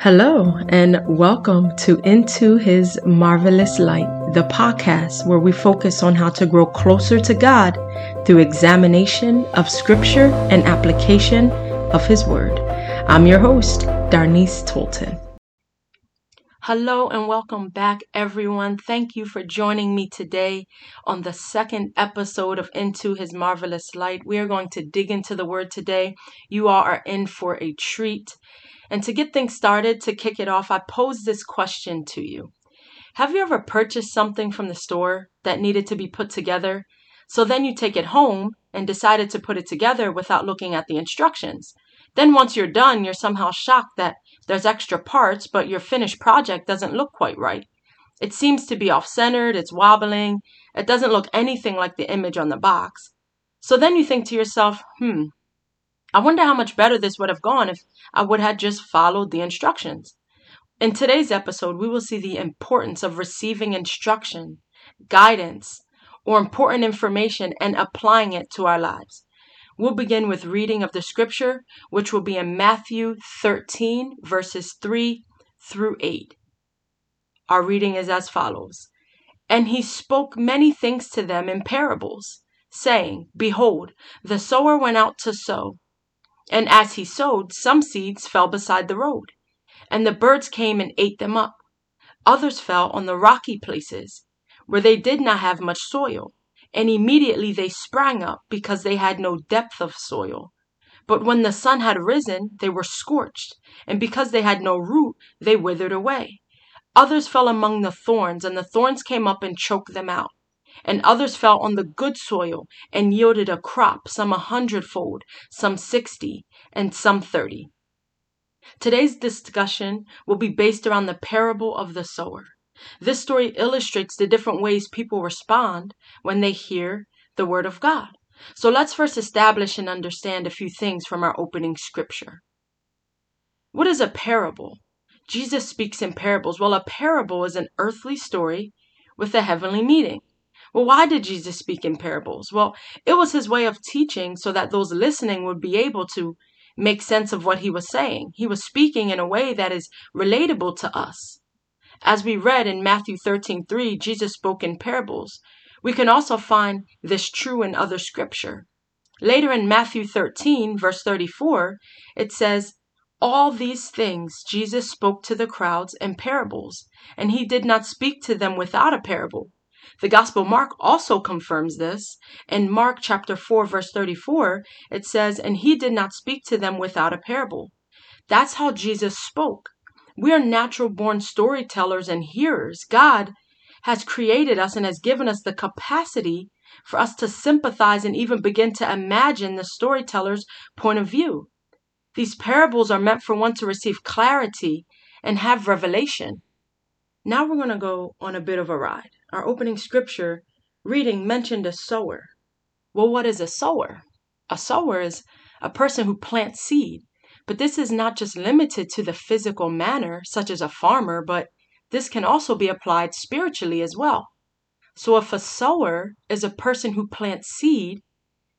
Hello, and welcome to Into His Marvelous Light, the podcast where we focus on how to grow closer to God through examination of Scripture and application of His Word. I'm your host, Darnice Tolton. Hello, and welcome back, everyone. Thank you for joining me today on the second episode of Into His Marvelous Light. We are going to dig into the Word today. You all are in for a treat. And to get things started, to kick it off, I pose this question to you Have you ever purchased something from the store that needed to be put together? So then you take it home and decided to put it together without looking at the instructions. Then once you're done, you're somehow shocked that there's extra parts, but your finished project doesn't look quite right. It seems to be off centered, it's wobbling, it doesn't look anything like the image on the box. So then you think to yourself, hmm, I wonder how much better this would have gone if I would have just followed the instructions. In today's episode, we will see the importance of receiving instruction, guidance, or important information and applying it to our lives. We'll begin with reading of the scripture, which will be in Matthew 13, verses 3 through 8. Our reading is as follows And he spoke many things to them in parables, saying, Behold, the sower went out to sow. And as he sowed, some seeds fell beside the road, and the birds came and ate them up. Others fell on the rocky places, where they did not have much soil, and immediately they sprang up, because they had no depth of soil. But when the sun had risen, they were scorched, and because they had no root, they withered away. Others fell among the thorns, and the thorns came up and choked them out and others fell on the good soil and yielded a crop, some a hundredfold, some sixty, and some thirty. Today's discussion will be based around the parable of the sower. This story illustrates the different ways people respond when they hear the word of God. So let's first establish and understand a few things from our opening scripture. What is a parable? Jesus speaks in parables. Well, a parable is an earthly story with a heavenly meaning. Well, why did Jesus speak in parables? Well, it was his way of teaching so that those listening would be able to make sense of what he was saying. He was speaking in a way that is relatable to us. As we read in Matthew 13 3, Jesus spoke in parables. We can also find this true in other scripture. Later in Matthew 13, verse 34, it says, All these things Jesus spoke to the crowds in parables, and he did not speak to them without a parable the Gospel Mark also confirms this. In Mark chapter 4 verse 34, it says, "And he did not speak to them without a parable." That's how Jesus spoke. We are natural born storytellers and hearers. God has created us and has given us the capacity for us to sympathize and even begin to imagine the storyteller's point of view. These parables are meant for one to receive clarity and have revelation. Now we're going to go on a bit of a ride. Our opening scripture reading mentioned a sower. Well, what is a sower? A sower is a person who plants seed. But this is not just limited to the physical manner, such as a farmer, but this can also be applied spiritually as well. So if a sower is a person who plants seed,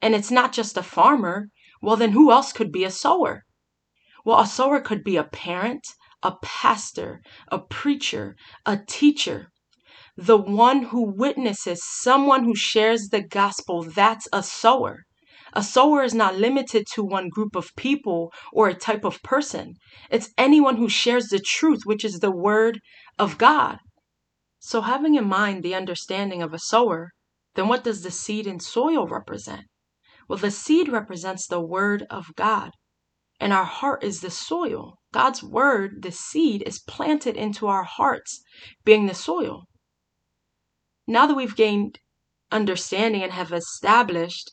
and it's not just a farmer, well, then who else could be a sower? Well, a sower could be a parent, a pastor, a preacher, a teacher. The one who witnesses, someone who shares the gospel, that's a sower. A sower is not limited to one group of people or a type of person. It's anyone who shares the truth, which is the word of God. So, having in mind the understanding of a sower, then what does the seed and soil represent? Well, the seed represents the word of God, and our heart is the soil. God's word, the seed, is planted into our hearts, being the soil. Now that we've gained understanding and have established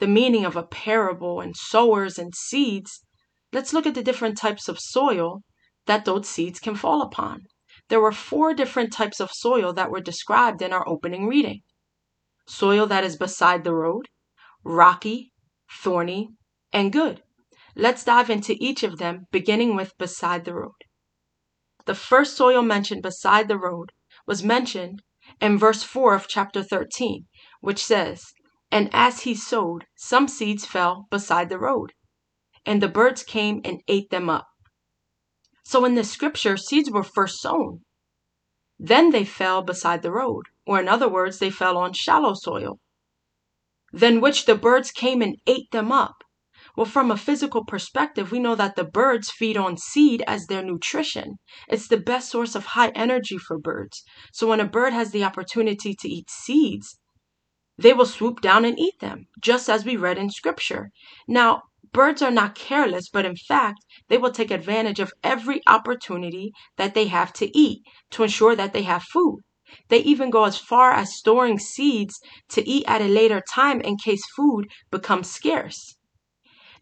the meaning of a parable and sowers and seeds, let's look at the different types of soil that those seeds can fall upon. There were four different types of soil that were described in our opening reading soil that is beside the road, rocky, thorny, and good. Let's dive into each of them, beginning with beside the road. The first soil mentioned beside the road was mentioned in verse 4 of chapter 13, which says, And as he sowed, some seeds fell beside the road, and the birds came and ate them up. So in the scripture, seeds were first sown. Then they fell beside the road, or in other words, they fell on shallow soil. Then which the birds came and ate them up. Well, from a physical perspective, we know that the birds feed on seed as their nutrition. It's the best source of high energy for birds. So when a bird has the opportunity to eat seeds, they will swoop down and eat them, just as we read in scripture. Now, birds are not careless, but in fact, they will take advantage of every opportunity that they have to eat to ensure that they have food. They even go as far as storing seeds to eat at a later time in case food becomes scarce.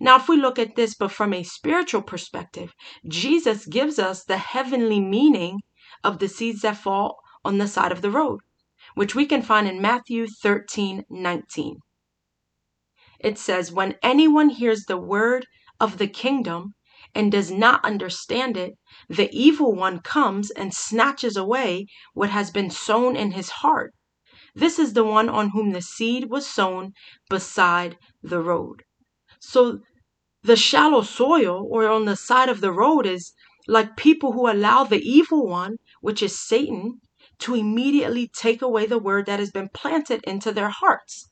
Now, if we look at this, but from a spiritual perspective, Jesus gives us the heavenly meaning of the seeds that fall on the side of the road, which we can find in Matthew 13 19. It says, When anyone hears the word of the kingdom and does not understand it, the evil one comes and snatches away what has been sown in his heart. This is the one on whom the seed was sown beside the road. So the shallow soil or on the side of the road is like people who allow the evil one, which is Satan, to immediately take away the word that has been planted into their hearts.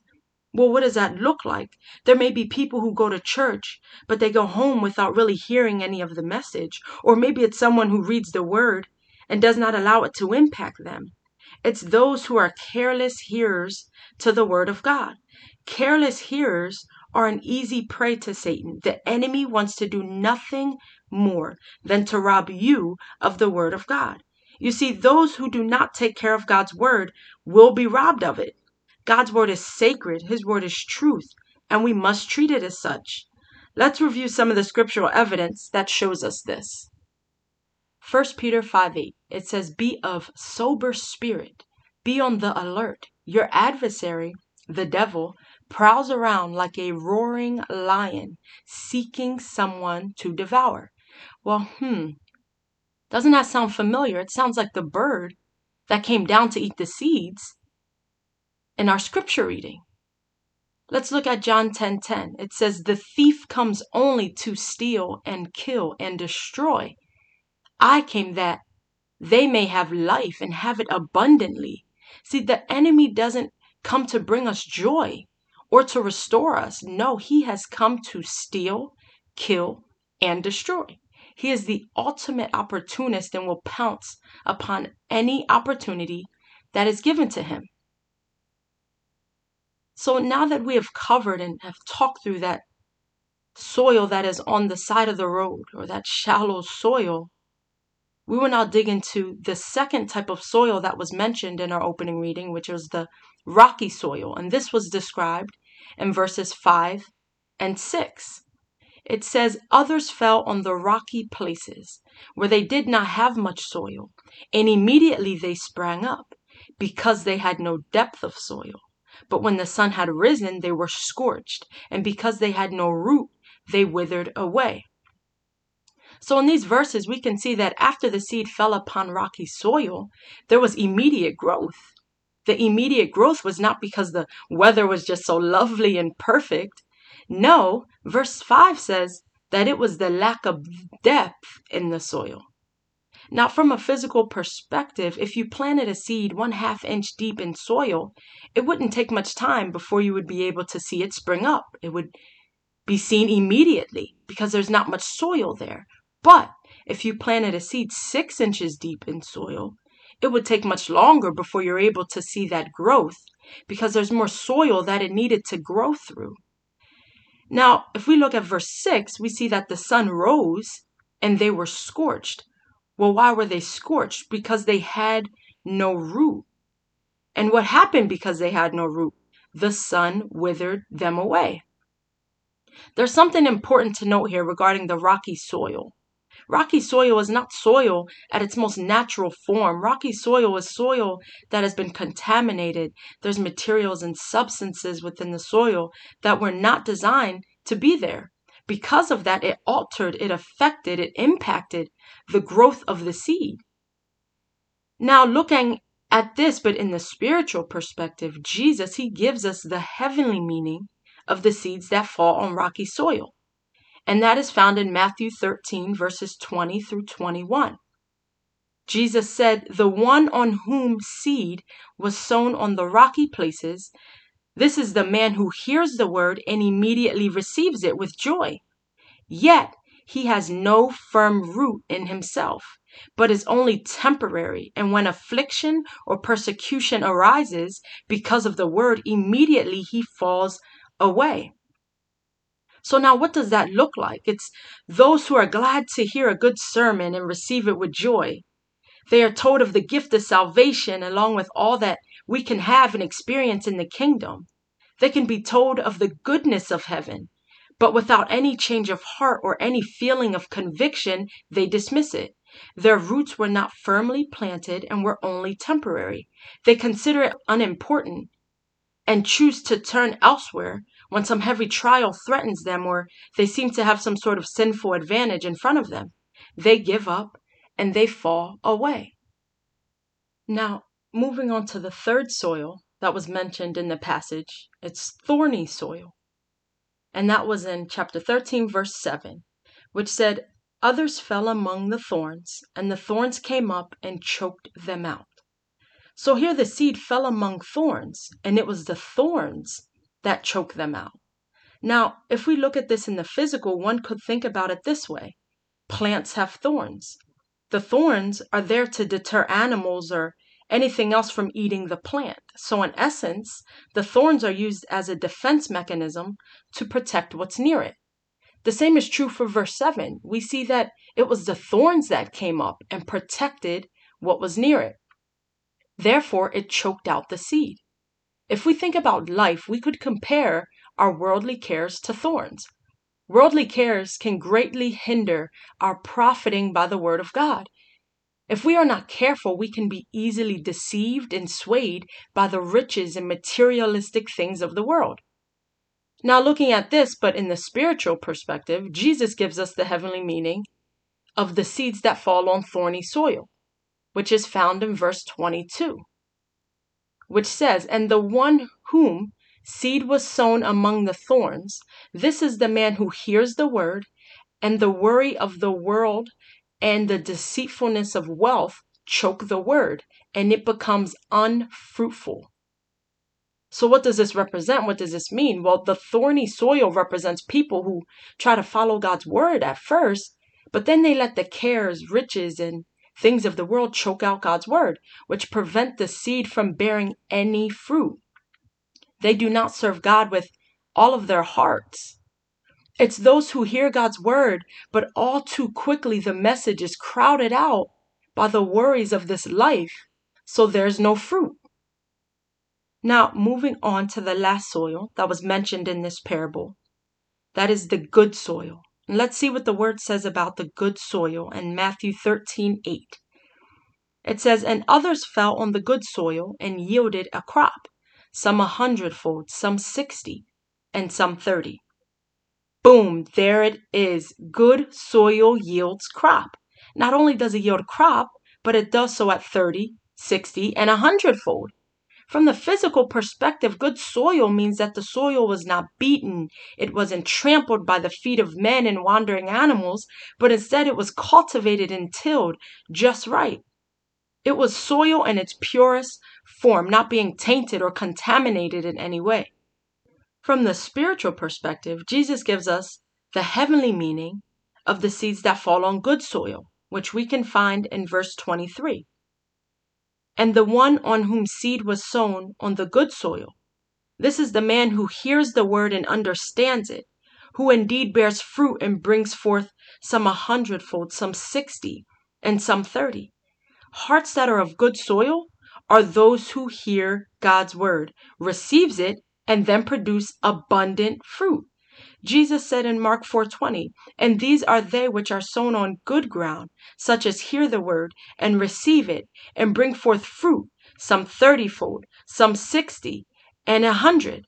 Well, what does that look like? There may be people who go to church, but they go home without really hearing any of the message. Or maybe it's someone who reads the word and does not allow it to impact them. It's those who are careless hearers to the word of God. Careless hearers are an easy prey to Satan. The enemy wants to do nothing more than to rob you of the word of God. You see, those who do not take care of God's word will be robbed of it. God's word is sacred, His word is truth, and we must treat it as such. Let's review some of the scriptural evidence that shows us this. 1 Peter 5 8, it says, Be of sober spirit, be on the alert. Your adversary, the devil, prowls around like a roaring lion, seeking someone to devour. Well, hmm, doesn't that sound familiar? It sounds like the bird that came down to eat the seeds in our scripture reading. Let's look at John 10:10. 10, 10. It says the thief comes only to steal and kill and destroy. I came that they may have life and have it abundantly. See, the enemy doesn't come to bring us joy or to restore us. No, he has come to steal, kill, and destroy. He is the ultimate opportunist and will pounce upon any opportunity that is given to him. So now that we have covered and have talked through that soil that is on the side of the road or that shallow soil, we will now dig into the second type of soil that was mentioned in our opening reading, which was the rocky soil. And this was described in verses 5 and 6. It says, Others fell on the rocky places where they did not have much soil, and immediately they sprang up because they had no depth of soil. But when the sun had risen, they were scorched, and because they had no root, they withered away. So in these verses, we can see that after the seed fell upon rocky soil, there was immediate growth. The immediate growth was not because the weather was just so lovely and perfect. No, verse 5 says that it was the lack of depth in the soil. Now, from a physical perspective, if you planted a seed one half inch deep in soil, it wouldn't take much time before you would be able to see it spring up. It would be seen immediately because there's not much soil there. But if you planted a seed six inches deep in soil, it would take much longer before you're able to see that growth because there's more soil that it needed to grow through. Now, if we look at verse 6, we see that the sun rose and they were scorched. Well, why were they scorched? Because they had no root. And what happened because they had no root? The sun withered them away. There's something important to note here regarding the rocky soil. Rocky soil is not soil at its most natural form. Rocky soil is soil that has been contaminated. There's materials and substances within the soil that were not designed to be there. Because of that, it altered, it affected, it impacted the growth of the seed. Now, looking at this, but in the spiritual perspective, Jesus, he gives us the heavenly meaning of the seeds that fall on rocky soil. And that is found in Matthew 13, verses 20 through 21. Jesus said, The one on whom seed was sown on the rocky places, this is the man who hears the word and immediately receives it with joy. Yet he has no firm root in himself, but is only temporary. And when affliction or persecution arises because of the word, immediately he falls away. So now what does that look like? It's those who are glad to hear a good sermon and receive it with joy. They are told of the gift of salvation along with all that we can have and experience in the kingdom. They can be told of the goodness of heaven, but without any change of heart or any feeling of conviction, they dismiss it. Their roots were not firmly planted and were only temporary. They consider it unimportant and choose to turn elsewhere when some heavy trial threatens them or they seem to have some sort of sinful advantage in front of them. They give up and they fall away. Now, moving on to the third soil that was mentioned in the passage, it's thorny soil. And that was in chapter 13, verse 7, which said, Others fell among the thorns, and the thorns came up and choked them out. So here the seed fell among thorns, and it was the thorns that choke them out. Now, if we look at this in the physical, one could think about it this way plants have thorns. The thorns are there to deter animals or anything else from eating the plant. So, in essence, the thorns are used as a defense mechanism to protect what's near it. The same is true for verse 7. We see that it was the thorns that came up and protected what was near it. Therefore, it choked out the seed. If we think about life, we could compare our worldly cares to thorns. Worldly cares can greatly hinder our profiting by the Word of God. If we are not careful, we can be easily deceived and swayed by the riches and materialistic things of the world. Now, looking at this, but in the spiritual perspective, Jesus gives us the heavenly meaning of the seeds that fall on thorny soil, which is found in verse 22 which says, And the one whom seed was sown among the thorns, this is the man who hears the word, and the worry of the world and the deceitfulness of wealth choke the word, and it becomes unfruitful. So, what does this represent? What does this mean? Well, the thorny soil represents people who try to follow God's word at first, but then they let the cares, riches, and things of the world choke out God's word, which prevent the seed from bearing any fruit. They do not serve God with all of their hearts. It's those who hear God's word, but all too quickly the message is crowded out by the worries of this life, so there's no fruit. Now, moving on to the last soil that was mentioned in this parable, that is the good soil. Let's see what the word says about the good soil in Matthew 13 8. It says, And others fell on the good soil and yielded a crop, some a hundredfold, some sixty, and some thirty. Boom, there it is. Good soil yields crop. Not only does it yield crop, but it does so at 30, 60, and a hundredfold. From the physical perspective, good soil means that the soil was not beaten, it wasn't trampled by the feet of men and wandering animals, but instead it was cultivated and tilled just right. It was soil in its purest form, not being tainted or contaminated in any way. From the spiritual perspective, Jesus gives us the heavenly meaning of the seeds that fall on good soil, which we can find in verse 23 and the one on whom seed was sown on the good soil. This is the man who hears the word and understands it, who indeed bears fruit and brings forth some a hundredfold, some sixty, and some thirty. Hearts that are of good soil are those who hear God's word, receives it, and then produce abundant fruit. Jesus said in Mark 4:20, "And these are they which are sown on good ground, such as hear the word and receive it and bring forth fruit, some thirtyfold, some sixty, and a hundred."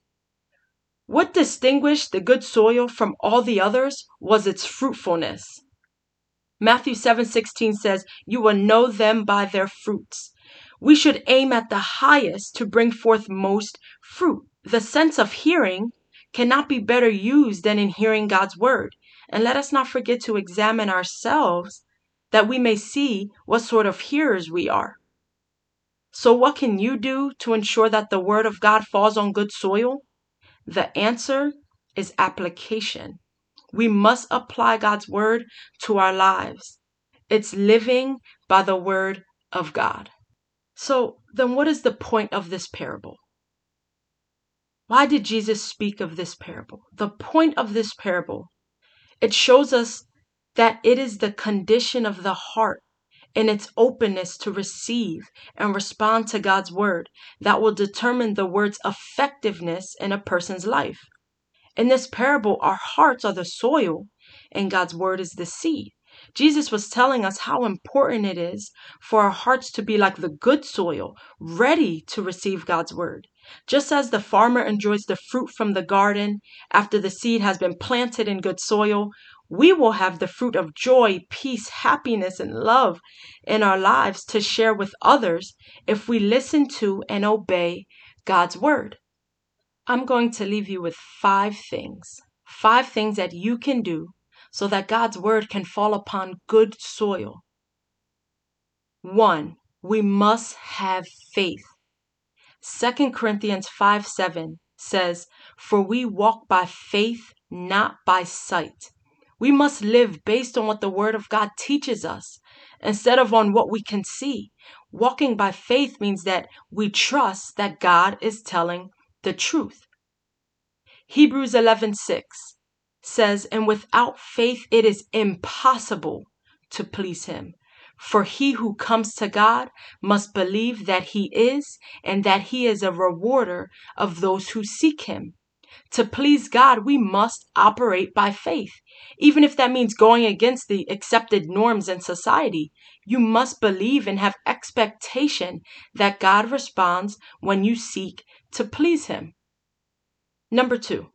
What distinguished the good soil from all the others was its fruitfulness. Matthew 7:16 says, "You will know them by their fruits." We should aim at the highest to bring forth most fruit. The sense of hearing cannot be better used than in hearing God's word, And let us not forget to examine ourselves that we may see what sort of hearers we are. So, what can you do to ensure that the Word of God falls on good soil? The answer is application. We must apply God's Word to our lives. It's living by the Word of God. So, then what is the point of this parable? Why did Jesus speak of this parable? The point of this parable, it shows us that it is the condition of the heart and its openness to receive and respond to God's word that will determine the word's effectiveness in a person's life. In this parable, our hearts are the soil and God's word is the seed. Jesus was telling us how important it is for our hearts to be like the good soil, ready to receive God's word. Just as the farmer enjoys the fruit from the garden after the seed has been planted in good soil, we will have the fruit of joy, peace, happiness, and love in our lives to share with others if we listen to and obey God's word. I'm going to leave you with five things. Five things that you can do so that God's word can fall upon good soil. One, we must have faith. 2 Corinthians 5 7 says, For we walk by faith, not by sight. We must live based on what the Word of God teaches us instead of on what we can see. Walking by faith means that we trust that God is telling the truth. Hebrews 11 6 says, And without faith it is impossible to please him. For he who comes to God must believe that he is, and that he is a rewarder of those who seek him. To please God, we must operate by faith. Even if that means going against the accepted norms in society, you must believe and have expectation that God responds when you seek to please Him. Number two,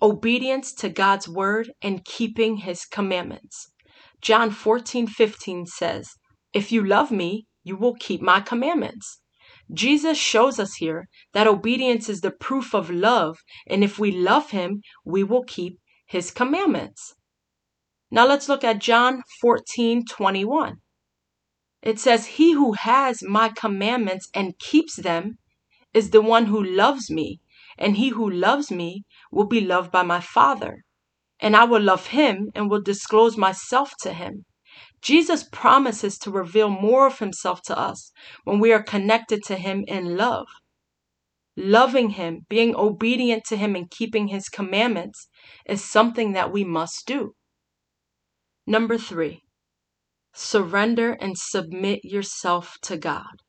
obedience to God's word and keeping his commandments. John 14, 15 says, If you love me, you will keep my commandments. Jesus shows us here that obedience is the proof of love, and if we love him, we will keep his commandments. Now let's look at John 14, 21. It says, He who has my commandments and keeps them is the one who loves me, and he who loves me will be loved by my Father. And I will love him and will disclose myself to him. Jesus promises to reveal more of himself to us when we are connected to him in love. Loving him, being obedient to him, and keeping his commandments is something that we must do. Number three, surrender and submit yourself to God.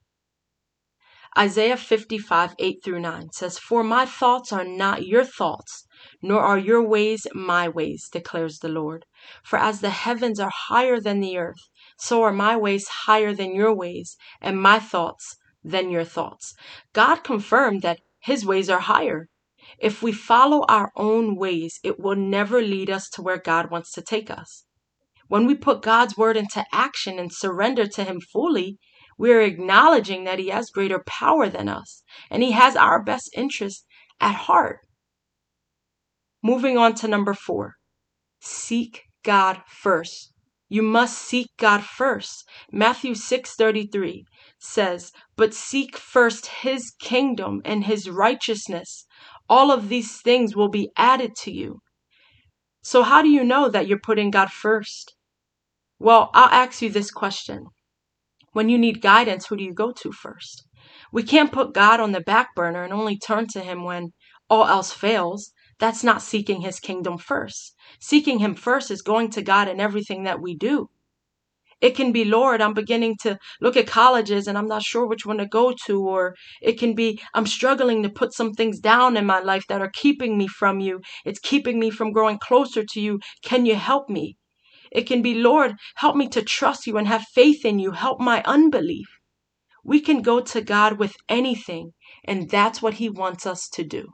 Isaiah 55, 8 through 9 says, For my thoughts are not your thoughts, nor are your ways my ways, declares the Lord. For as the heavens are higher than the earth, so are my ways higher than your ways, and my thoughts than your thoughts. God confirmed that his ways are higher. If we follow our own ways, it will never lead us to where God wants to take us. When we put God's word into action and surrender to Him fully, we're acknowledging that He has greater power than us and He has our best interest at heart. Moving on to number four seek God first. You must seek God first. Matthew 6:33 says, "But seek first his kingdom and his righteousness. All of these things will be added to you." So how do you know that you're putting God first? Well, I'll ask you this question. When you need guidance, who do you go to first? We can't put God on the back burner and only turn to Him when all else fails. That's not seeking His kingdom first. Seeking Him first is going to God in everything that we do. It can be, Lord, I'm beginning to look at colleges and I'm not sure which one to go to. Or it can be, I'm struggling to put some things down in my life that are keeping me from you. It's keeping me from growing closer to you. Can you help me? It can be, Lord, help me to trust you and have faith in you. Help my unbelief. We can go to God with anything, and that's what He wants us to do.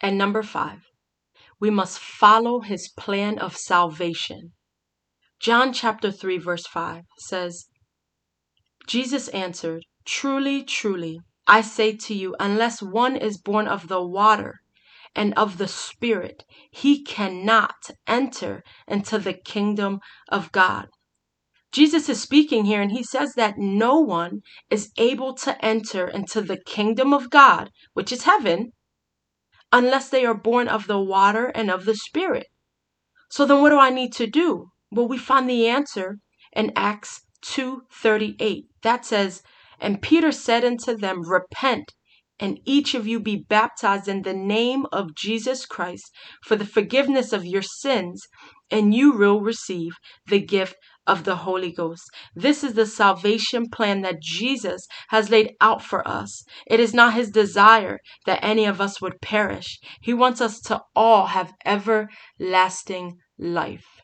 And number five, we must follow His plan of salvation. John chapter 3, verse 5 says, Jesus answered, Truly, truly, I say to you, unless one is born of the water and of the Spirit, he cannot enter into the kingdom of God. Jesus is speaking here and he says that no one is able to enter into the kingdom of God, which is heaven, unless they are born of the water and of the Spirit. So then what do I need to do? Well, we find the answer in Acts 2:38. That says, "And Peter said unto them, Repent and each of you be baptized in the name of Jesus Christ for the forgiveness of your sins, and you will receive the gift of the Holy Ghost. This is the salvation plan that Jesus has laid out for us. It is not his desire that any of us would perish. He wants us to all have everlasting life.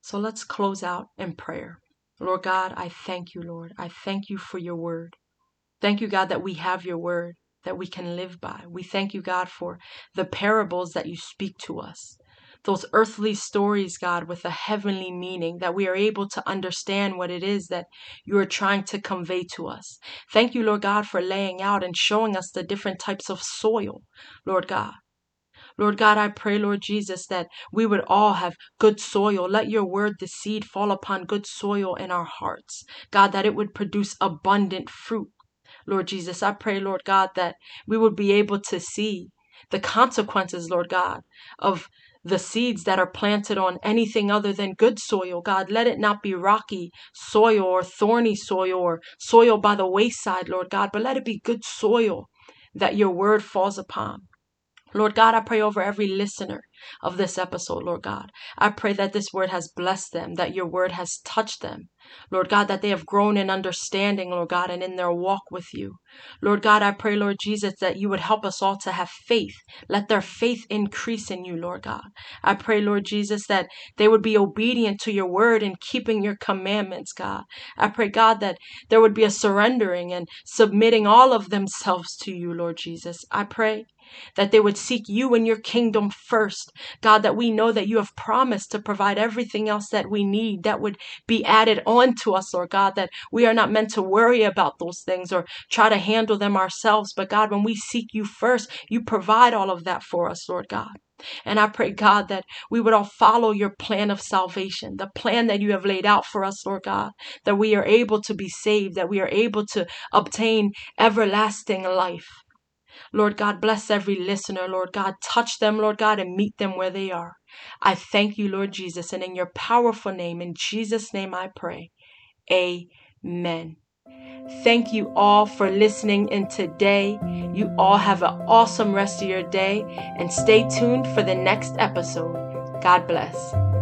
So let's close out in prayer. Lord God, I thank you, Lord. I thank you for your word. Thank you, God, that we have your word that we can live by. We thank you, God, for the parables that you speak to us. Those earthly stories, God, with a heavenly meaning, that we are able to understand what it is that you are trying to convey to us. Thank you, Lord God, for laying out and showing us the different types of soil, Lord God. Lord God, I pray, Lord Jesus, that we would all have good soil. Let your word, the seed, fall upon good soil in our hearts. God, that it would produce abundant fruit. Lord Jesus. I pray, Lord God, that we would be able to see the consequences, Lord God, of the seeds that are planted on anything other than good soil. God, let it not be rocky soil or thorny soil or soil by the wayside, Lord God, but let it be good soil that your word falls upon. Lord God, I pray over every listener of this episode, Lord God. I pray that this word has blessed them, that your word has touched them. Lord God, that they have grown in understanding, Lord God, and in their walk with you. Lord God, I pray, Lord Jesus, that you would help us all to have faith. Let their faith increase in you, Lord God. I pray, Lord Jesus, that they would be obedient to your word and keeping your commandments, God. I pray, God, that there would be a surrendering and submitting all of themselves to you, Lord Jesus. I pray that they would seek you and your kingdom first. God, that we know that you have promised to provide everything else that we need that would be added on to us, Lord God, that we are not meant to worry about those things or try to handle them ourselves. But God, when we seek you first, you provide all of that for us, Lord God. And I pray, God, that we would all follow your plan of salvation, the plan that you have laid out for us, Lord God, that we are able to be saved, that we are able to obtain everlasting life. Lord God, bless every listener. Lord God, touch them, Lord God, and meet them where they are. I thank you, Lord Jesus, and in your powerful name, in Jesus' name I pray. Amen. Thank you all for listening in today. You all have an awesome rest of your day and stay tuned for the next episode. God bless.